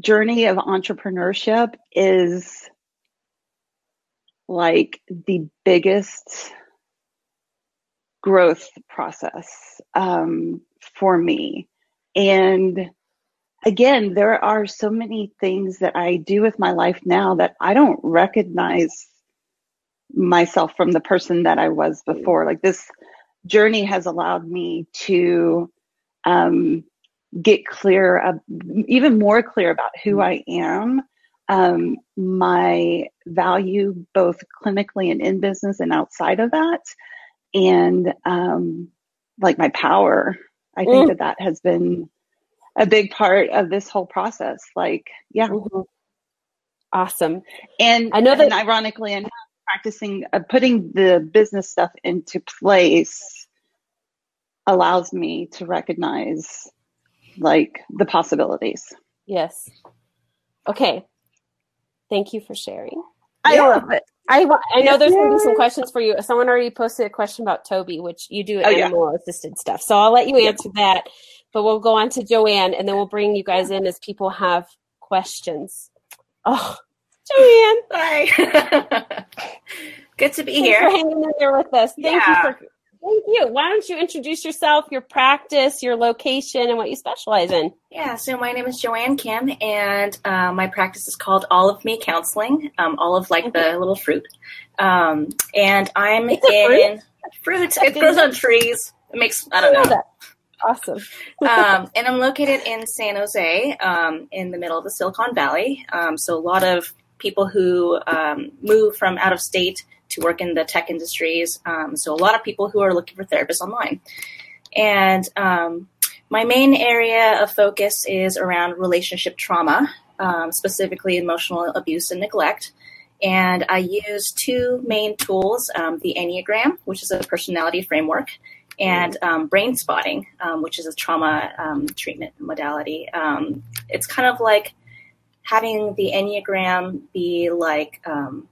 journey of entrepreneurship is like the biggest growth process um, for me. And again, there are so many things that I do with my life now that I don't recognize myself from the person that I was before. Like this journey has allowed me to um, get clear, uh, even more clear about who I am, um, my value, both clinically and in business and outside of that, and um, like my power. I think Mm. that that has been a big part of this whole process. Like, yeah. Mhm. Awesome. And I know that- and ironically enough, practicing uh, putting the business stuff into place allows me to recognize like the possibilities. Yes. Okay. Thank you for sharing. I Yeah. love it. I I know there's going to be some questions for you. Someone already posted a question about Toby, which you do Oh, yeah. animal assisted stuff. So I'll let you answer that. But we'll go on to Joanne and then we'll bring you guys in as people have questions. Oh, Joanne. Sorry. Good to be Thanks here. for hanging in there with us. Thank Yeah. you for thank you. Why don't you introduce yourself, your practice, your location, and what you specialize in? Yeah, so my name is Joanne Kim, and uh, my practice is called All of Me Counseling. Um, of like the little fruit, um, and I'm a fruit? in fruit. It grows on trees. It makes I don't know know. that. Awesome. um, and I'm located in San Jose, um, in the middle of the Silicon Valley. Um, so a lot of people who um, move from out of state to work in the tech industries. Um, so a lot of people who are looking for therapists online. And um, my main area of focus is around relationship trauma, um, specifically emotional abuse and neglect. And I use two main tools um, the Enneagram, which is a personality framework, and um, brain spotting, um, which is a trauma um, treatment modality. Um, it's kind of like having the Enneagram be like um,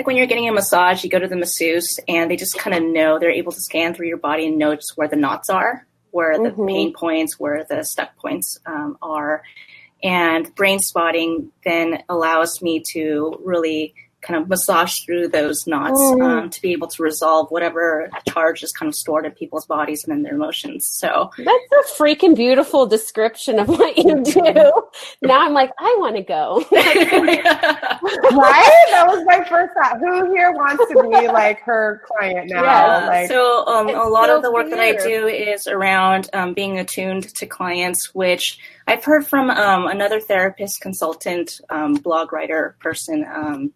like when you're getting a massage, you go to the masseuse and they just kind of know they're able to scan through your body and know just where the knots are, where the Mhm. pain points, where the stuck points um, are. And brain spotting then allows me to really kind of massage through those knots Mm. um, to be able to resolve whatever charge is kind of stored in people's bodies and in their emotions. So That's a freaking beautiful description of what you do. Now I'm like, I want to go. right? That was my first thought. Who here wants to be like her client now? Yeah. Like, so um, a lot so of the work that I do is around um, being attuned to clients, which I've heard from um, another therapist, consultant, um, blog writer person, um,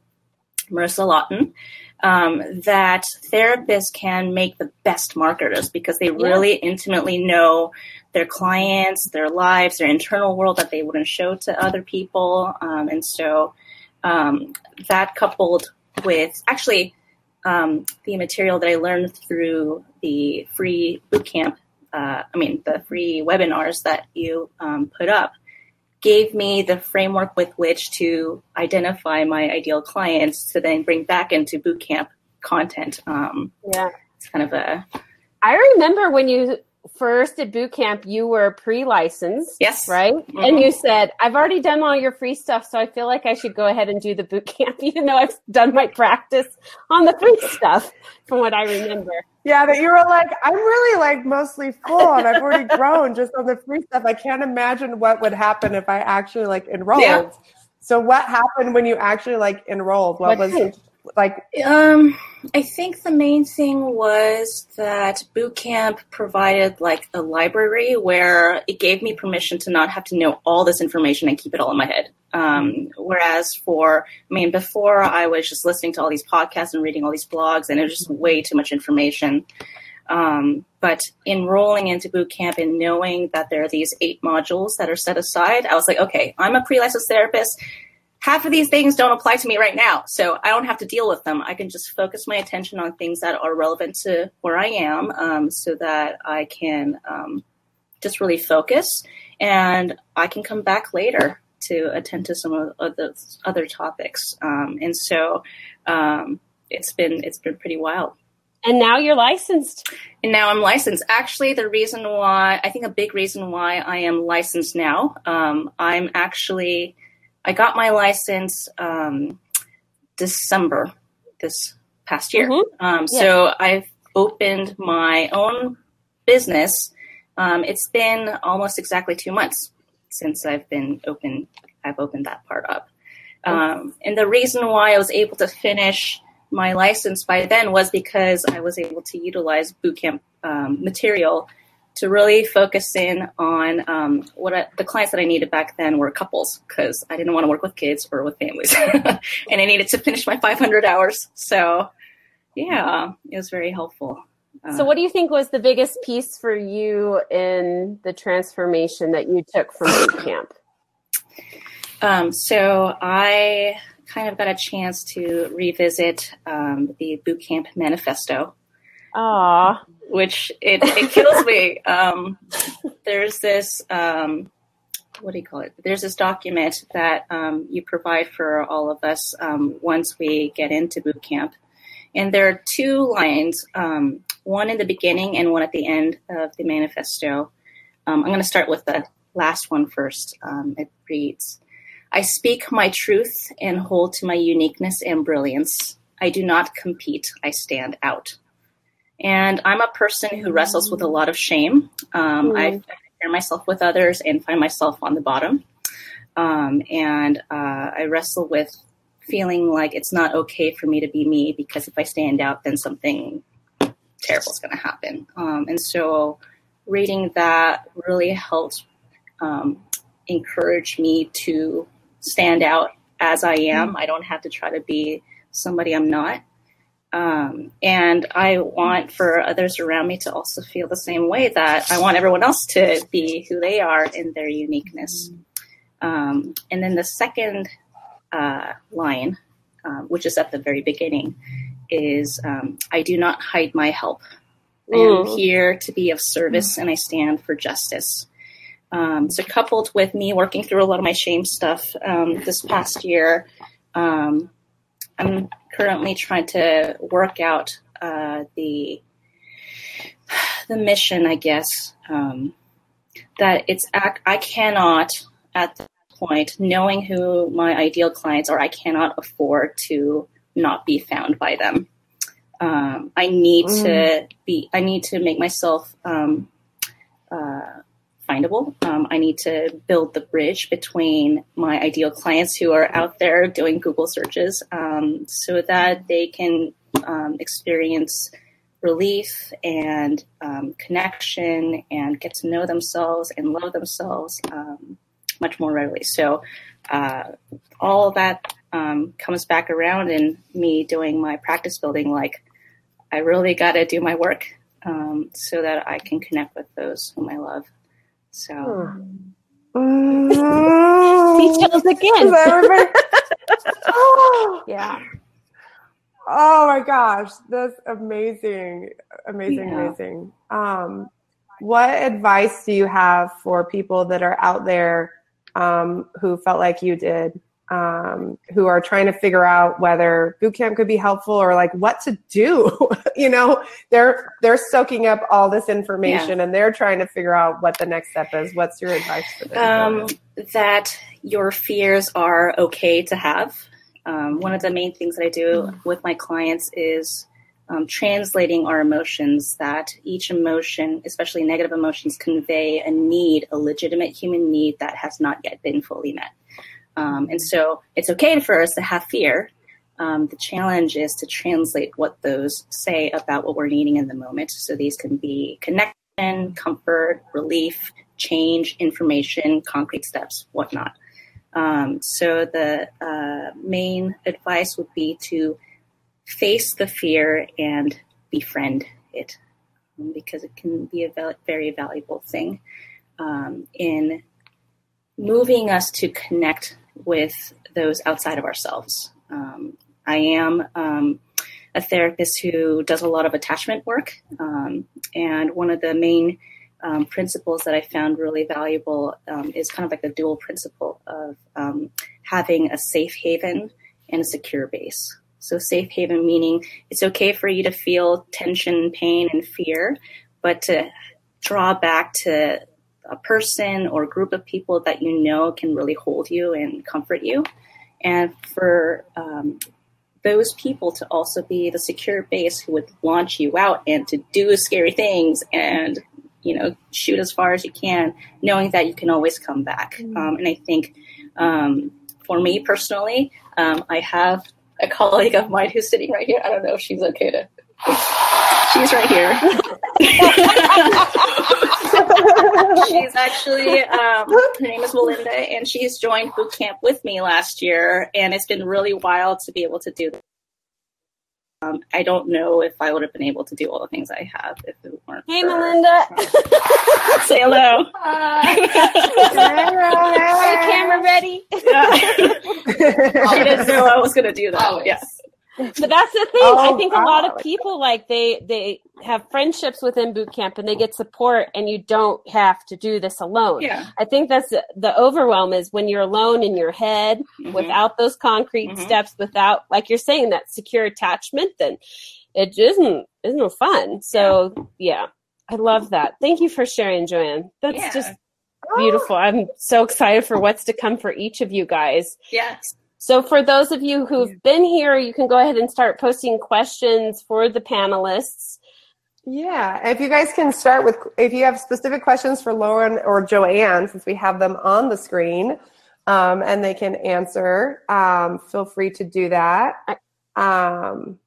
Marissa Lawton, um, that therapists can make the best marketers because they really intimately know their clients, their lives, their internal world that they wouldn't show to other people. Um, and so um, that coupled with actually um, the material that I learned through the free bootcamp, uh, I mean, the free webinars that you um, put up, gave me the framework with which to identify my ideal clients to then bring back into bootcamp content. Um, yeah. it's kind of a I remember when you first at boot camp, you were pre-licensed, yes, right? Mhm. And you said, "I've already done all your free stuff, so I feel like I should go ahead and do the boot camp, even though I've done my practice on the free stuff." From what I remember, yeah, that you were like, I'm really like mostly full and I've already grown just on the free stuff. I can't imagine what would happen if I actually like enrolled. Yeah. So what happened when you actually like enrolled? What, What was? Like Um, I think the main thing was that boot camp provided like a library where it gave me permission to not have to know all this information and keep it all in my head. Um, whereas for, I mean, before I was just listening to all these podcasts and reading all these blogs, and it was just way too much information. Um, but enrolling into boot camp and knowing that there are these eight modules that are set aside, I was like, okay, I'm a pre-licensed therapist half of these things don't apply to me right now. So I don't have to deal with them. I can just focus my attention on things that are relevant to where I am um, so that I can um, just really focus and I can come back later to attend to some of the other topics. Um, and so um, it's been it's been pretty wild. and now you're licensed. And now I'm licensed. Actually, the reason why I think a big reason why I am licensed now, um, I'm actually I got my license um, December this past year. Mhm. Um, Yeah. So I've opened my own business. Um, it's been almost exactly two months since I've been open. I've opened that part up. Um, and the reason why I was able to finish my license by then was because I was able to utilize bootcamp um, material to really focus in on um, what I, the clients that I needed back then were couples because I didn't want to work with kids or with families, and I needed to finish my 500 hours. So, yeah, it was very helpful. Uh, So, what do you think was the biggest piece for you in the transformation that you took from boot camp? Um, so I kind of got a chance to revisit um, the bootcamp manifesto. Aw, which it, it kills me. Um, there's this, um, what do you call it? There's this document that um, you provide for all of us um, once we get into boot camp. And there are two lines, um, one in the beginning and one at the end of the manifesto. Um, I'm going to start with the last one first. It reads I speak my truth and hold to my uniqueness and brilliance. I do not compete, I stand out. And I'm a person who wrestles with a lot of shame. Um, Mm. I compare myself with others and find myself on the bottom. Um, and uh, I wrestle with feeling like it's not okay for me to be me because if I stand out, then something terrible is going to happen. Um, and so reading that really helped um, encourage me to stand out as I am. I don't have to try to be somebody I'm not. Um, and I want for others around me to also feel the same way that I want everyone else to be who they are in their uniqueness. Um, and then the second uh, line, um, which is at the very beginning, is um, I do not hide my help. I am Mm. here to be of service and I stand for justice. Um, so, coupled with me working through a lot of my shame stuff um, this past year, um, I'm currently trying to work out uh, the the mission, I guess. Um, that it's I cannot at this point, knowing who my ideal clients are, I cannot afford to not be found by them. Um, I need mm. to be. I need to make myself um, uh, findable. Um, I need to build the bridge between my ideal clients who are out there doing Google searches, um, so that they can um, experience relief and um, connection and get to know themselves and love themselves much more readily. So uh, all that um, comes back around in me doing my practice building. Like I really got to do my work um, so that I can connect with those whom I love. So. he chills again. oh. Yeah. Oh my gosh, that's amazing, amazing, yeah. amazing. Um, what advice do you have for people that are out there um, who felt like you did, um, who are trying to figure out whether boot camp could be helpful or like what to do. you know, they're they're soaking up all this information yeah. and they're trying to figure out what the next step is. What's your advice for them? Um, that your fears are okay to have. Um, one of the main things that I do with my clients is um, translating our emotions, that each emotion, especially negative emotions, convey a need, a legitimate human need that has not yet been fully met. Um, and so it's okay for us to have fear. Um, the challenge is to translate what those say about what we're needing in the moment. So these can be connection, comfort, relief, change, information, concrete steps, whatnot. Um, so the uh, main advice would be to face the fear and befriend it um, because it can be a very valuable thing um, in moving us to connect with those outside of ourselves. Um, I am um, a therapist who does a lot of attachment work, um, and one of the main um, principles that I found really valuable is kind of like the dual principle of having a safe haven and a secure base. So safe haven meaning it's okay for you to feel tension, pain, and fear, but to draw back to a person or group of people that you know can really hold you and comfort you. And for um, those people to also be the secure base who would launch you out and to do scary things and you know shoot as far as you can, knowing that you can always come back. Mm-hmm. Um, and I think um, for me personally, um, I have a colleague of mine who's sitting right here. I don't know if she's okay to. She's right here. she's actually um, her name is Melinda, and she's joined boot camp with me last year, and it's been really wild to be able to do. That. Um, I don't know if I would have been able to do all the things I have if it weren't. Hey, Melinda. Say hello. Hi. Hey, camera ready? Yeah. she didn't know I was going to do that. Always. Yeah. But that's the thing. Oh, I think a lot of people like they they have friendships within boot camp and they get support, and you don't have to do this alone. Yeah. I think that's the, the overwhelm is when you're alone in your head mm-hmm. without those concrete mm-hmm. steps, without like you're saying that secure attachment. Then it isn't isn't fun. So yeah. yeah, I love that. Thank you for sharing, Joanne. That's yeah. just beautiful. I'm so excited for what's to come for each of you guys. Yes. So for those of you who've been here, you can go ahead and start posting questions for the panelists. Yeah, if you guys can start with, if you have specific questions for Lauren or Joanne, since we have them on the screen, um, and they can answer, um, feel free to do that. Um,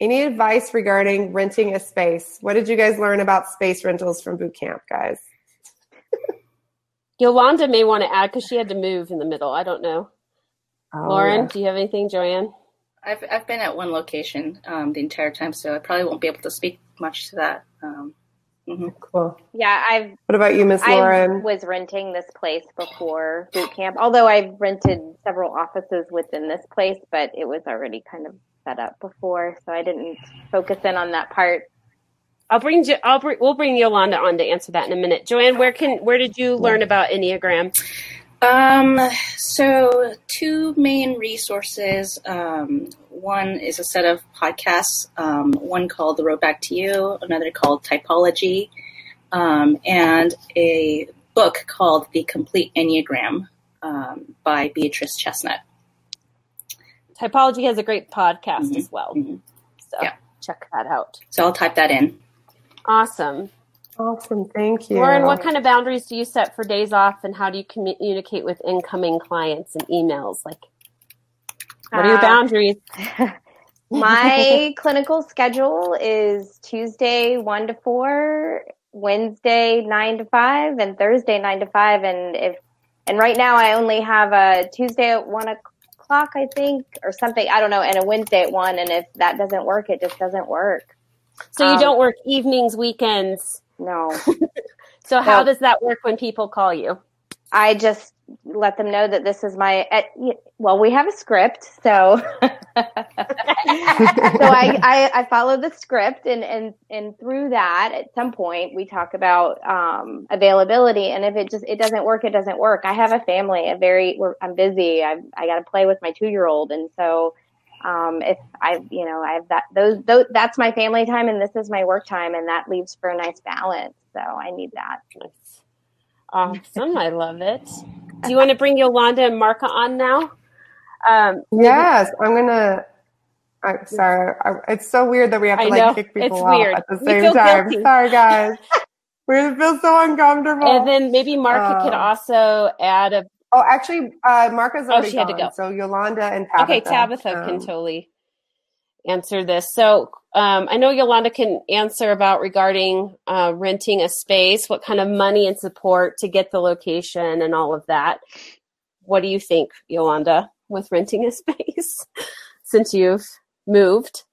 any advice regarding renting a space? What did you guys learn about space rentals from boot camp, guys? Yolanda may want to add because she had to move in the middle. I don't know. Oh, Lauren, yeah. do you have anything, Joanne? I've I've been at one location um, the entire time, so I probably won't be able to speak much to that. Um, mm-hmm. Cool. Yeah, I've. What about you, Miss Lauren? I was renting this place before boot camp, although I've rented several offices within this place, but it was already kind of set up before, so I didn't focus in on that part. I'll bring. I'll bring. We'll bring Yolanda on to answer that in a minute. Joanne, where can where did you learn about Enneagram? Um, so two main resources. Um, one is a set of podcasts, um, one called The Road Back to You, another called Typology, um, and a book called The Complete Enneagram um, by Beatrice Chestnut. Typology has a great podcast Mhm, as well. mhm. So Yeah. check that out. So I'll type that in. Awesome. Awesome. Thank you. Lauren, what kind of boundaries do you set for days off and how do you communicate with incoming clients and emails? Like, what are your Uh, boundaries? My clinical schedule is Tuesday one to four, Wednesday nine to five, and Thursday nine to five. And if and right now I only have a Tuesday at one o'clock, I think, or something. I don't know, and a Wednesday at one. And if that doesn't work, it just doesn't work. So you um, don't work evenings, weekends. No, So how No. does that work when people call you? I just let them know that this is my. Well, we have a script, so so I, I I follow the script, and and and through that, at some point, we talk about um, availability, and if it just it doesn't work, it doesn't work. I have a family, a very we're, I'm busy. I I got to play with my two year old, and so. Um, if I, you know, I have that, those, those, that's my family time and this is my work time and that leaves for a nice balance. So I need that. Nice. Awesome. I love it. Do you want to bring Yolanda and Marka on now? Um, Yes, I'm gonna. I'm sorry. I, it's so weird that we have to like kick people it's out weird. at the same time. guilty. Sorry, guys. we feel so uncomfortable. and then maybe Marka could Uh, also add a. oh, actually, uh, Oh, already she had to go. So Yolanda and Tabitha. Okay, Tabitha can um, totally answer this. So um, I know Yolanda can answer about regarding uh, renting a space, what kind of money and support to get the location and all of that. What do you think, Yolanda, with renting a space since you've moved?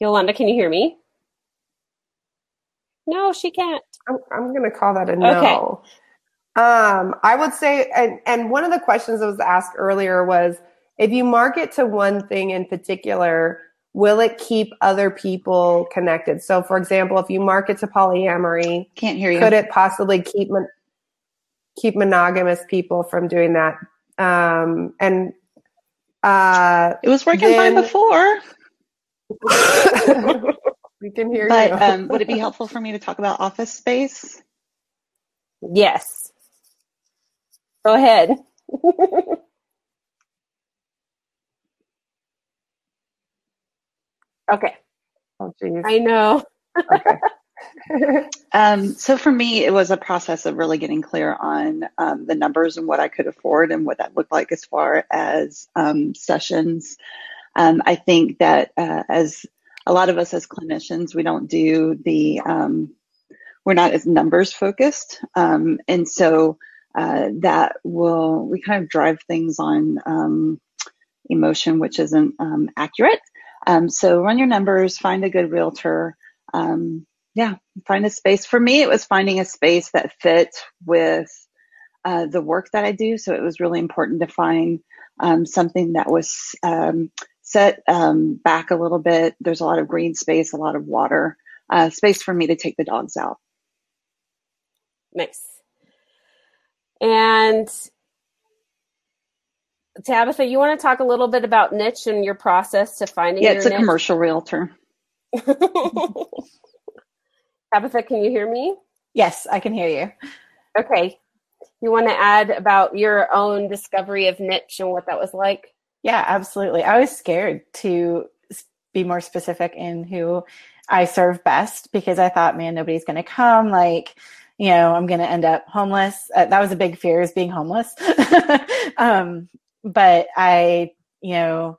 Yolanda, can you hear me? No, she can't. I'm, I'm going to call that a no. Okay. Um, I would say, and, and one of the questions that was asked earlier was if you market to one thing in particular, will it keep other people connected? So, for example, if you market to polyamory, Can't hear you. could it possibly keep mon- keep monogamous people from doing that? Um, and uh, It was working fine before, we can hear but you. um, would it be helpful for me to talk about office space? Yes. Go ahead. okay. oh, geez. I know. Okay. Um, so for me, it was a process of really getting clear on um, the numbers and what I could afford and what that looked like as far as um, sessions. Um, I think that uh, as a lot of us as clinicians, we don't do the, um, we're not as numbers focused. Um, and so uh, that will, we kind of drive things on um, emotion, which isn't um, accurate. Um, so run your numbers, find a good realtor. Um, yeah, find a space. For me, it was finding a space that fit with uh, the work that I do. So it was really important to find um, something that was um, set um, back a little bit. There's a lot of green space, a lot of water, uh, space for me to take the dogs out. Nice. And Tabitha, you want to talk a little bit about niche and your process to finding Yeah, your it's a niche? commercial realtor. Tabitha, can you hear me? Yes, I can hear you. Okay. You want to add about your own discovery of niche and what that was like? Yeah, absolutely. I was scared to be more specific in who I serve best because I thought, man, nobody's going to come. Like, you know, I'm going to end up homeless. Uh, that was a big fear is being homeless. um, but I, you know,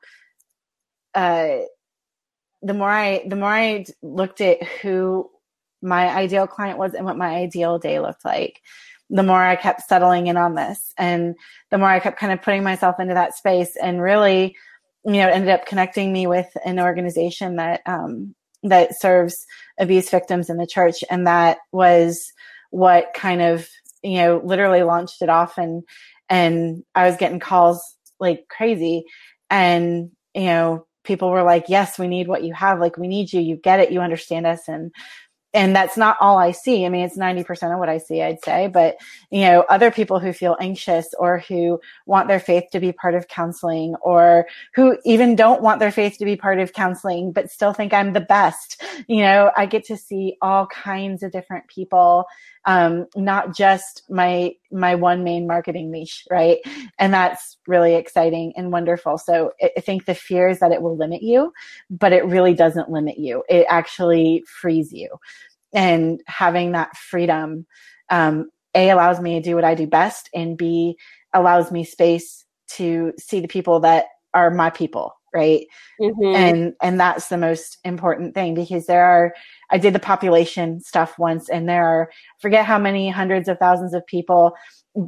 uh, the more I, the more I looked at who my ideal client was and what my ideal day looked like, the more I kept settling in on this and the more I kept kind of putting myself into that space and really, you know, ended up connecting me with an organization that, um, that serves abuse victims in the church. And that was what kind of, you know, literally launched it off and, and I was getting calls like crazy and, you know, people were like, yes, we need what you have. Like, we need you. You get it. You understand us. And, and that's not all I see. I mean, it's 90% of what I see, I'd say. But, you know, other people who feel anxious or who want their faith to be part of counseling or who even don't want their faith to be part of counseling, but still think I'm the best. You know, I get to see all kinds of different people, um, not just my, my one main marketing niche, right? And that's really exciting and wonderful. So I think the fear is that it will limit you, but it really doesn't limit you. It actually frees you and having that freedom um, a allows me to do what i do best and b allows me space to see the people that are my people right mm-hmm. and and that's the most important thing because there are i did the population stuff once and there are forget how many hundreds of thousands of people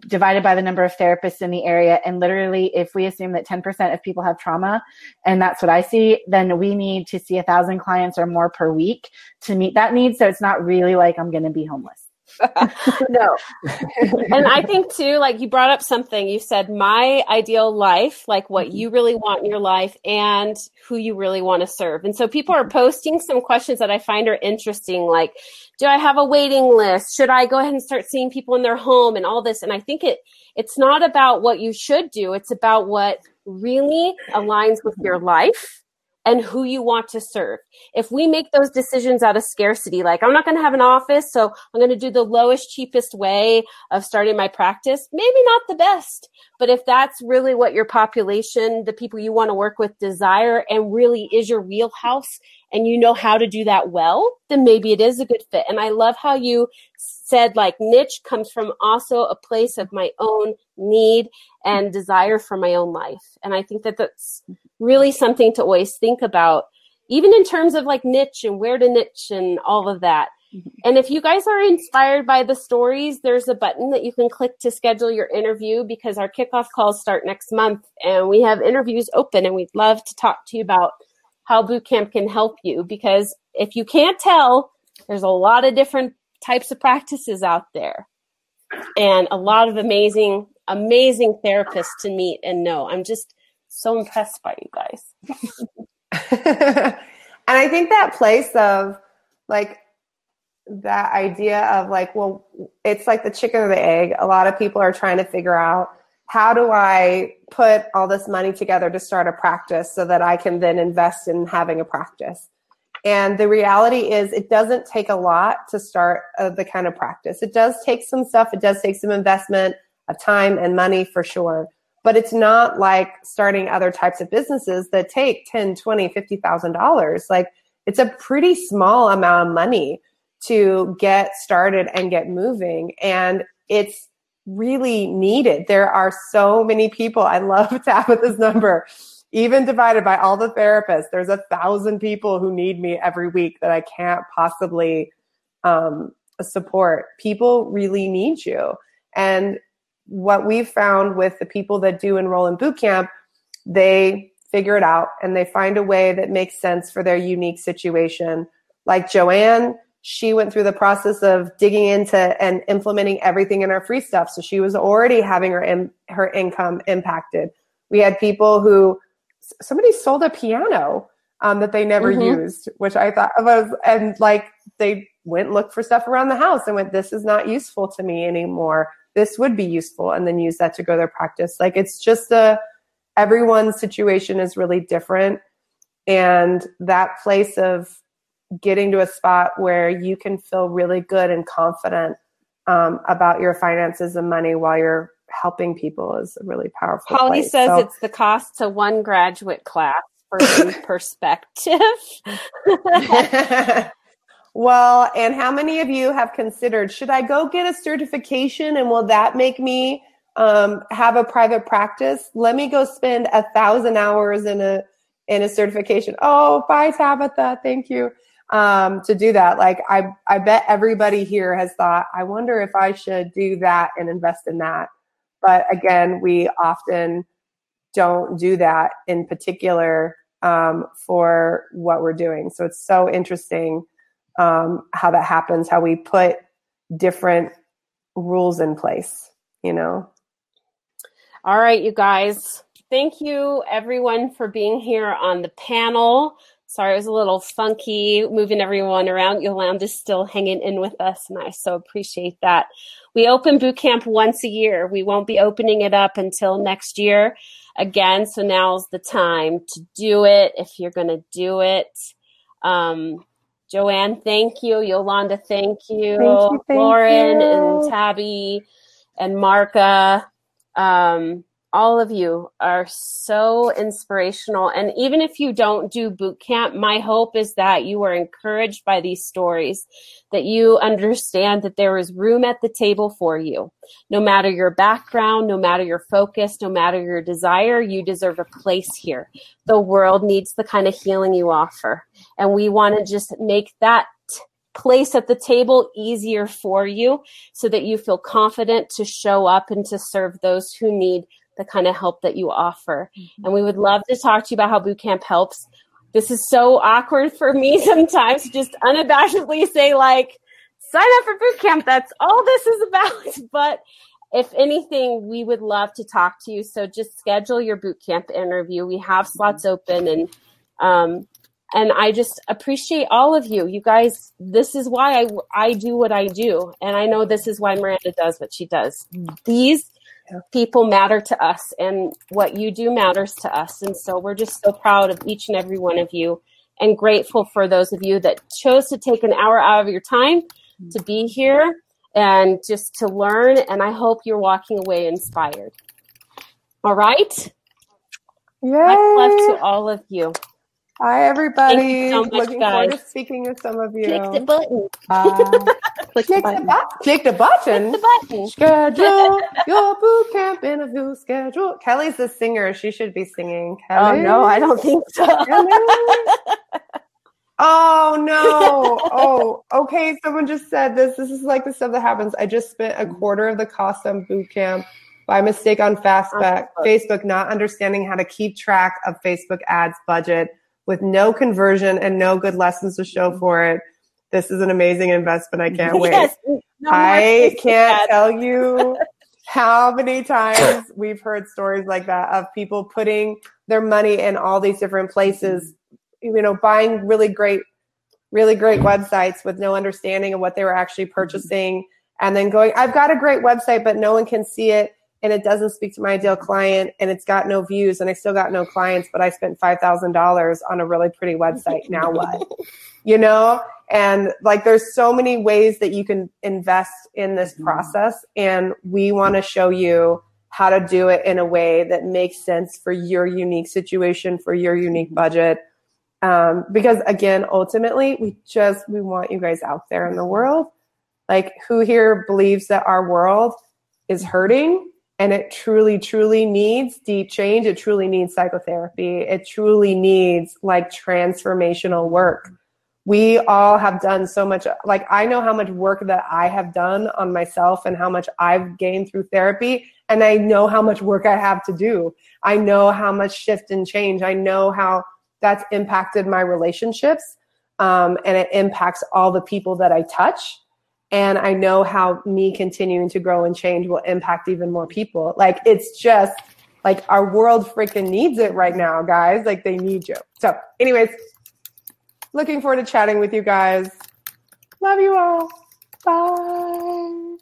divided by the number of therapists in the area. And literally, if we assume that 10% of people have trauma, and that's what I see, then we need to see a thousand clients or more per week to meet that need. So it's not really like I'm going to be homeless. no. and I think too, like you brought up something, you said my ideal life, like what mm-hmm. you really want in your life and who you really want to serve. And so people are posting some questions that I find are interesting, like, do I have a waiting list? Should I go ahead and start seeing people in their home and all this? And I think it, it's not about what you should do. It's about what really aligns with your life and who you want to serve. If we make those decisions out of scarcity, like I'm not going to have an office, so I'm going to do the lowest, cheapest way of starting my practice, maybe not the best. But if that's really what your population, the people you want to work with desire and really is your wheelhouse and you know how to do that well, then maybe it is a good fit. And I love how you said like niche comes from also a place of my own need and desire for my own life. And I think that that's really something to always think about, even in terms of like niche and where to niche and all of that. Mm-hmm. And if you guys are inspired by the stories, there's a button that you can click to schedule your interview because our kickoff calls start next month and we have interviews open and we'd love to talk to you about how bootcamp can help you because if you can't tell, there's a lot of different types of practices out there and a lot of amazing, amazing therapist to meet and know. I'm just so impressed by you guys. and I think that place of like that idea of like, well, it's like the chicken or the egg. A lot of people are trying to figure out how do I put all this money together to start a practice so that I can then invest in having a practice. And the reality is, it doesn't take a lot to start uh, the kind of practice. It does take some stuff. It does take some investment of time and money for sure. But it's not like starting other types of businesses that take 10 20 50000 dollars. Like it's a pretty small amount of money to get started and get moving. And it's really needed. There are so many people i love tabitha's number even divided by all the therapists. There's a thousand people who need me every week that i can't possibly um, support. People really need you. And what we've found with the people that do enroll in boot camp, they figure it out and they find a way that makes sense for their unique situation. Like Joanne, she went through the process of digging into and implementing everything in her free stuff. So she was already having her in, her income impacted. We had people who somebody sold a piano um, that they never mm-hmm. used, which I thought was and like they went and looked for stuff around the house and went, "This is not useful to me anymore." This would be useful and then use that to grow their practice. Like it's just a, everyone's situation is really different. And that place of getting to a spot where you can feel really good and confident um, about your finances and money while you're helping people is a really powerful. Holly place. says so, it's the cost to one graduate class for perspective. Well, and how many of you have considered should I go get a certification and will that make me um, have a private practice? Let me go spend a thousand hours in a in a certification. Oh, bye Tabitha, thank you. Um, to do that, like I I bet everybody here has thought, I wonder if I should do that and invest in that. But again, we often don't do that in particular um, for what we're doing. So it's so interesting um, how that happens, how we put different rules in place, you know. All right, you guys. Thank you, everyone, for being here on the panel. Sorry, it was a little funky moving everyone around. Yolanda's still hanging in with us, and I so appreciate that. We open boot camp once a year. We won't be opening it up until next year again. So now's the time to do it if you're going to do it. Um, Joanne, thank you. Yolanda, thank you. Thank you, thank Lauren you. and Tabby and Marka. Um, all of you are so inspirational. And even if you don't do boot camp, my hope is that you are encouraged by these stories, that you understand that there is room at the table for you. No matter your background, no matter your focus, no matter your desire, you deserve a place here. The world needs the kind of healing you offer. And we want to just make that place at the table easier for you so that you feel confident to show up and to serve those who need the kind of help that you offer. Mm-hmm. And we would love to talk to you about how boot camp helps. This is so awkward for me sometimes just unabashedly say like sign up for boot camp. That's all this is about. But if anything, we would love to talk to you. So just schedule your boot camp interview. We have slots open and um, and I just appreciate all of you. You guys, this is why I, I do what I do. And I know this is why Miranda does what she does. These people matter to us and what you do matters to us. And so we're just so proud of each and every one of you and grateful for those of you that chose to take an hour out of your time to be here and just to learn. And I hope you're walking away inspired. All right. Yay. Much love to all of you. Hi, everybody. so much, Looking guys. forward to speaking with some of you. Click the button. Uh, Click click, the the button. bu- click the button. Click the button. Schedule your boot camp interview schedule. Kelly's the singer. She should be singing. Oh no, I don't think so. Oh no. Oh, okay. Someone just said this. This is like the stuff that happens. I just spent a quarter of the cost on boot camp by mistake on Fastback. Facebook not understanding how to keep track of Facebook ads budget with no conversion and no good lessons to show for it. This is an amazing investment. I can't wait. Yes, no I can't tell you how many times we've heard stories like that of people putting their money in all these different places, you know, buying really great, really great websites with no understanding of what they were actually purchasing, and then going, I've got a great website, but no one can see it. And it doesn't speak to my ideal client, and it's got no views, and I still got no clients, but I spent five thousand dollars on a really pretty website. Now what? you know? And like there's so many ways that you can invest in this process and we want to show you how to do it in a way that makes sense for your unique situation for your unique budget. Um, because again ultimately we just we want you guys out there in the world. Like who here believes that our world is hurting and it truly truly needs deep change. It truly needs psychotherapy. It truly needs like transformational work. We all have done so much like i know how much work that i have done on myself and how much i've gained through therapy and i know how much work i have to do. I know how much shift and change. I know how that's impacted my relationships um, and it impacts all the people that i touch and i know how me continuing to grow and change will impact even more people like it's just like our world freaking needs it right now guys like they need you so anyways Looking forward to chatting with you guys. Love you all. Bye.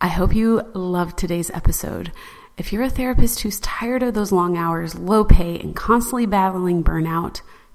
I hope you loved today's episode. If you're a therapist who's tired of those long hours, low pay, and constantly battling burnout,